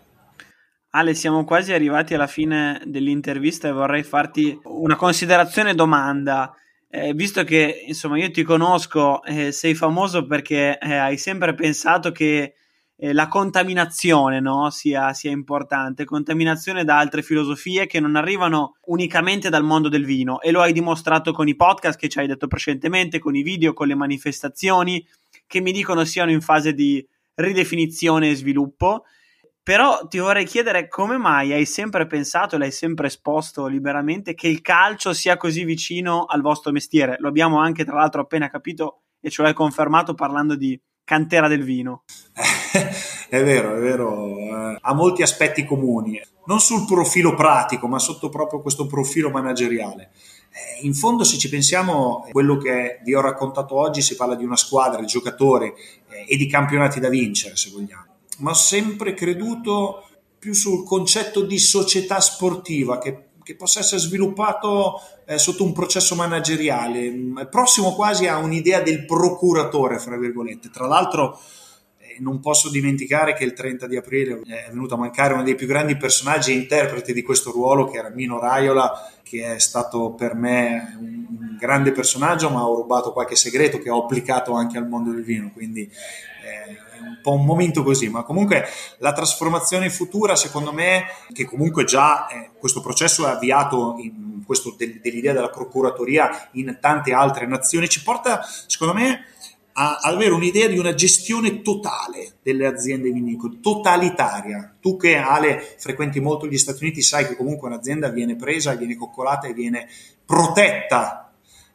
Ale, siamo quasi arrivati alla fine dell'intervista e vorrei farti una considerazione domanda eh, visto che insomma io ti conosco, eh, sei famoso perché eh, hai sempre pensato che eh, la contaminazione no, sia, sia, importante, contaminazione da altre filosofie che non arrivano unicamente dal mondo del vino. E lo hai dimostrato con i podcast che ci hai detto precedentemente, con i video, con le manifestazioni che mi dicono siano in fase di ridefinizione e sviluppo però ti vorrei chiedere come mai hai sempre pensato, l'hai sempre esposto liberamente, che il calcio sia così vicino al vostro mestiere. Lo abbiamo anche, tra l'altro, appena capito e ce l'hai confermato parlando di cantera del vino. è vero, è vero, eh, ha molti aspetti comuni, non sul profilo pratico, ma sotto proprio questo profilo manageriale. Eh, in fondo, se ci pensiamo, quello che vi ho raccontato oggi si parla di una squadra, di giocatori eh, e di campionati da vincere, se vogliamo ma ho sempre creduto più sul concetto di società sportiva che, che possa essere sviluppato eh, sotto un processo manageriale, mm, prossimo quasi a un'idea del procuratore, fra virgolette. Tra l'altro, eh, non posso dimenticare che il 30 di aprile è venuto a mancare uno dei più grandi personaggi e interpreti di questo ruolo, che era Mino Raiola, che è stato per me un grande personaggio, ma ho rubato qualche segreto che ho applicato anche al mondo del vino. Quindi eh, un po' un momento così, ma comunque la trasformazione futura, secondo me, che comunque già eh, questo processo è avviato in questo del, dell'idea della procuratoria in tante altre nazioni, ci porta, secondo me, a, avere un'idea di una gestione totale delle aziende vinicole, totalitaria. Tu che Ale frequenti molto gli Stati Uniti sai che comunque un'azienda viene presa, viene coccolata e viene protetta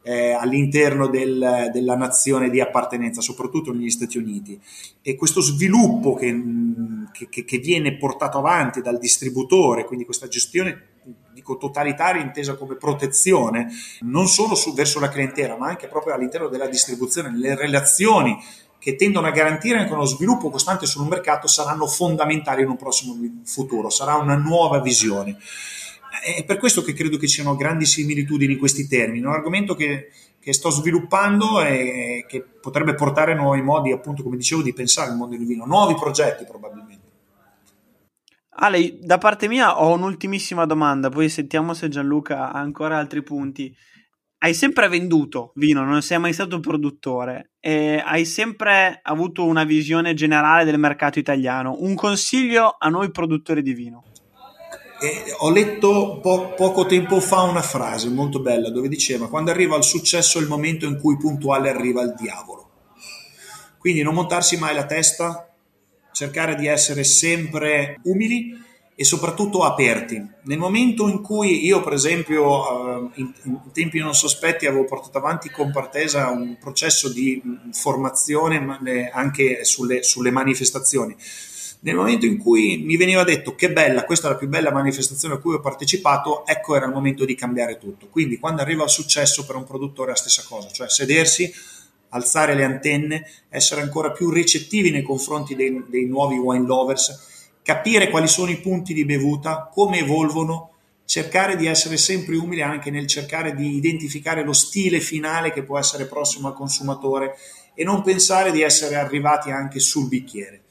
eh, all'interno del, della nazione di appartenenza, soprattutto negli Stati Uniti. E questo sviluppo che, che, che viene portato avanti dal distributore, quindi questa gestione dico totalitaria intesa come protezione, non solo su, verso la clientela, ma anche proprio all'interno della distribuzione, le relazioni che tendono a garantire anche uno sviluppo costante sul mercato saranno fondamentali in un prossimo futuro, sarà una nuova visione è per questo che credo che ci siano grandi similitudini in questi termini. È un argomento che, che sto sviluppando e che potrebbe portare nuovi modi, appunto, come dicevo, di pensare il mondo del vino, nuovi progetti probabilmente. Ale, da parte mia ho un'ultimissima domanda, poi sentiamo se Gianluca ha ancora altri punti. Hai sempre venduto vino, non sei mai stato un produttore hai sempre avuto una visione generale del mercato italiano. Un consiglio a noi produttori di vino? E ho letto po- poco tempo fa una frase molto bella dove diceva quando arriva il successo è il momento in cui puntuale arriva il diavolo. Quindi non montarsi mai la testa, cercare di essere sempre umili e soprattutto aperti. Nel momento in cui io, per esempio, in, in tempi non sospetti avevo portato avanti con Partesa un processo di formazione anche sulle, sulle manifestazioni, nel momento in cui mi veniva detto che bella, questa è la più bella manifestazione a cui ho partecipato, ecco era il momento di cambiare tutto. Quindi quando arriva il successo per un produttore è la stessa cosa, cioè sedersi, alzare le antenne, essere ancora più ricettivi nei confronti dei, dei nuovi wine lovers, capire quali sono i punti di bevuta, come evolvono, cercare di essere sempre umili anche nel cercare di identificare lo stile finale che può essere prossimo al consumatore e non pensare di essere arrivati anche sul bicchiere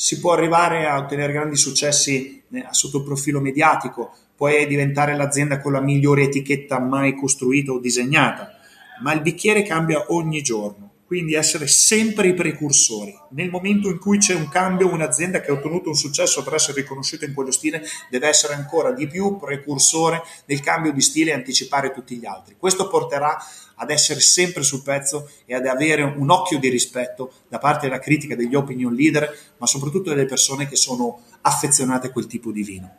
si può arrivare a ottenere grandi successi eh, sotto il profilo mediatico, puoi diventare l'azienda con la migliore etichetta mai costruita o disegnata, ma il bicchiere cambia ogni giorno quindi essere sempre i precursori. Nel momento in cui c'è un cambio, un'azienda che ha ottenuto un successo per essere riconosciuta in quello stile, deve essere ancora di più precursore del cambio di stile e anticipare tutti gli altri. Questo porterà ad essere sempre sul pezzo e ad avere un occhio di rispetto da parte della critica, degli opinion leader, ma soprattutto delle persone che sono affezionate a quel tipo di vino.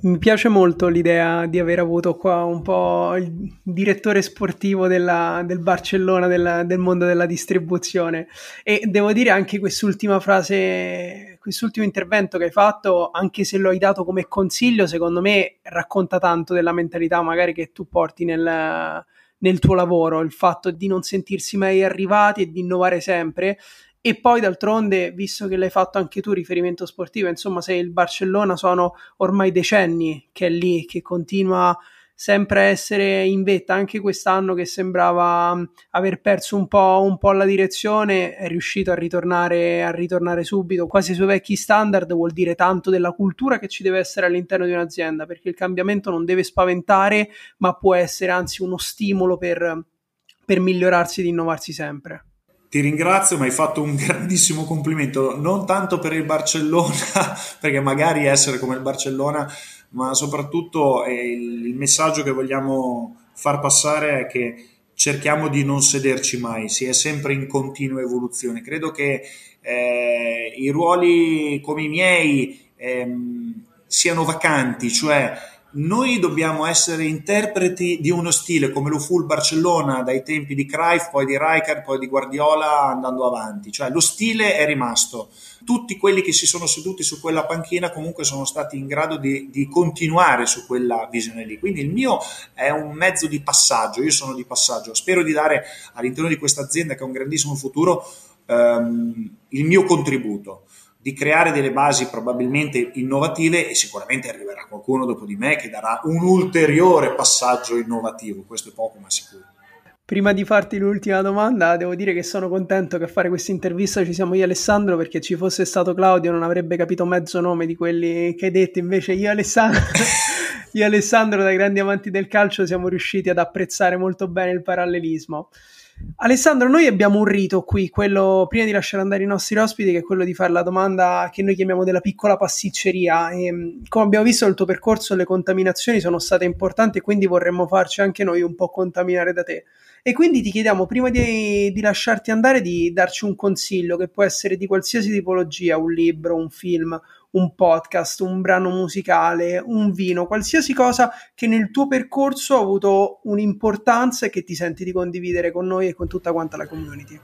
Mi piace molto l'idea di aver avuto qua un po' il direttore sportivo della, del Barcellona, della, del mondo della distribuzione. E devo dire anche quest'ultima frase, quest'ultimo intervento che hai fatto, anche se lo hai dato come consiglio, secondo me racconta tanto della mentalità magari che tu porti nel, nel tuo lavoro, il fatto di non sentirsi mai arrivati e di innovare sempre. E poi d'altronde, visto che l'hai fatto anche tu riferimento sportivo, insomma, se il Barcellona sono ormai decenni che è lì, che continua sempre essere in vetta, anche quest'anno che sembrava mm, aver perso un po', un po', la direzione, è riuscito a ritornare, a ritornare subito, quasi ai suoi vecchi standard, vuol dire tanto della cultura che ci deve essere all'interno di un'azienda, perché il cambiamento non deve spaventare, ma può essere anzi uno stimolo per, per migliorarsi ed innovarsi sempre. Ti ringrazio, mi hai fatto un grandissimo complimento, non tanto per il Barcellona, perché magari essere come il Barcellona, ma soprattutto il, messaggio che vogliamo far passare è che cerchiamo di non sederci mai, si è sempre in continua evoluzione. Credo che eh, i ruoli come i miei ehm, siano vacanti, cioè noi dobbiamo essere interpreti di uno stile come lo fu il Barcellona dai tempi di Cruyff, poi di Rijkaard, poi di Guardiola andando avanti, cioè lo stile è rimasto. Tutti quelli che si sono seduti su quella panchina comunque sono stati in grado di, di continuare su quella visione lì. Quindi il mio è un mezzo di passaggio, io sono di passaggio. Spero di dare all'interno di questa azienda che ha un grandissimo futuro ehm, il mio contributo di creare delle basi probabilmente innovative e sicuramente arriverà qualcuno dopo di me che darà un ulteriore passaggio innovativo, questo è poco ma sicuro. Prima di farti l'ultima domanda, devo dire che sono contento che a fare questa intervista ci siamo io e Alessandro, perché ci fosse stato Claudio non avrebbe capito mezzo nome di quelli che hai detto, invece io e Alessandro, io e Alessandro da grandi amanti del calcio siamo riusciti ad apprezzare molto bene il parallelismo. Alessandro, noi abbiamo un rito qui, quello prima di lasciare andare i nostri ospiti, che è quello di fare la domanda che noi chiamiamo della piccola pasticceria. E, ehm, come abbiamo visto nel tuo percorso, le contaminazioni sono state importanti e quindi vorremmo farci anche noi un po' contaminare da te. E quindi ti chiediamo, prima di, di lasciarti andare, di darci un consiglio che può essere di qualsiasi tipologia, un libro, un film, un podcast, un brano musicale, un vino, qualsiasi cosa che nel tuo percorso ha avuto un'importanza e che ti senti di condividere con noi e con tutta quanta la community.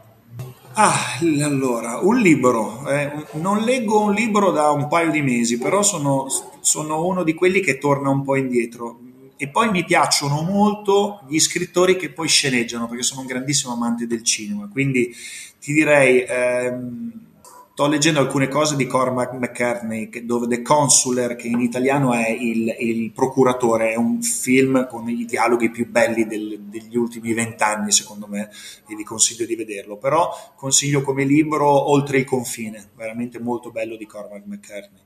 Ah, allora, un libro. Eh, non leggo un libro da un paio di mesi, però sono, sono uno di quelli che torna un po' indietro. E poi mi piacciono molto gli scrittori che poi sceneggiano, perché sono un grandissimo amante del cinema. Quindi ti direi... Ehm, Sto leggendo alcune cose di Cormac McCartney, dove The Consular, che in italiano è il, il procuratore, è un film con i dialoghi più belli del, degli ultimi vent'anni, secondo me, e vi consiglio di vederlo. Però consiglio come libro Oltre il confine, veramente molto bello di Cormac McCartney.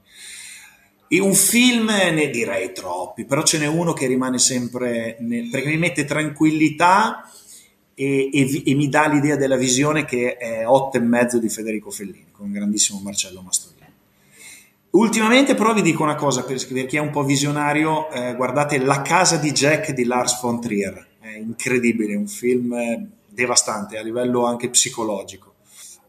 E un film ne direi troppi, però ce n'è uno che rimane sempre, nel, perché mi mette tranquillità e, e, e, mi dà l'idea della visione che è otto e mezzo di Federico Fellini con grandissimo Marcello Mastroianni. Ultimamente però vi dico una cosa per, chi è un po' visionario, eh, guardate La casa di Jack di Lars von Trier, è incredibile, un film devastante a livello anche psicologico.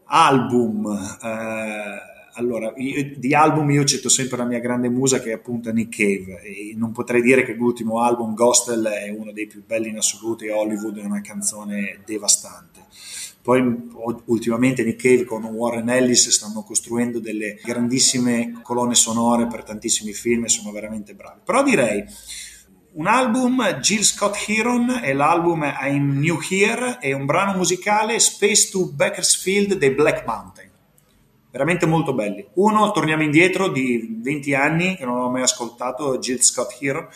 Album, eh, allora, io, di album io cito sempre la mia grande musa che è appunto Nick Cave e non potrei dire che l'ultimo album Gospel è uno dei più belli in assoluto e Hollywood è una canzone devastante. Poi ultimamente Nick Cave con Warren Ellis stanno costruendo delle grandissime colonne sonore per tantissimi film e sono veramente bravi. Però direi un album Jill Scott Heron e l'album I'm New Here e un brano musicale Space to Bakersfield dei Black Mountain veramente molto belli. Uno, torniamo indietro di 20 anni, che non ho mai ascoltato, Jill Scott Hero,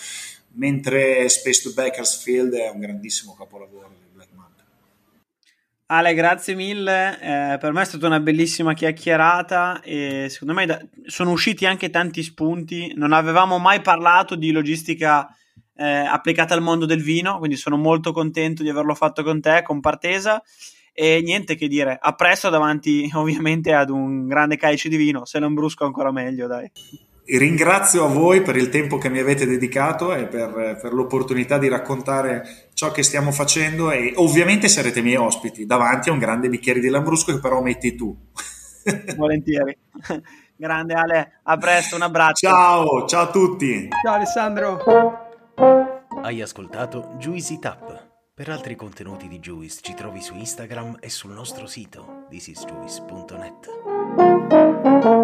mentre Space to Bakersfield è un grandissimo capolavoro. Ale, grazie mille, eh, per me è stata una bellissima chiacchierata e secondo me da- sono usciti anche tanti spunti, non avevamo mai parlato di logistica eh, applicata al mondo del vino, quindi sono molto contento di averlo fatto con te, con Partesa. E niente che dire, a presto davanti ovviamente ad un grande calice di vino, se non brusco ancora meglio, dai. Ringrazio a voi per il tempo che mi avete dedicato e per, per, l'opportunità di raccontare ciò che stiamo facendo e ovviamente sarete miei ospiti davanti a un grande bicchiere di Lambrusco che però metti tu. Volentieri. Grande Ale, a presto, un abbraccio. Ciao, ciao a tutti. Ciao Alessandro. Hai ascoltato Juicy Tap. Per altri contenuti di Juice ci trovi su Instagram e sul nostro sito thisisjuice.net.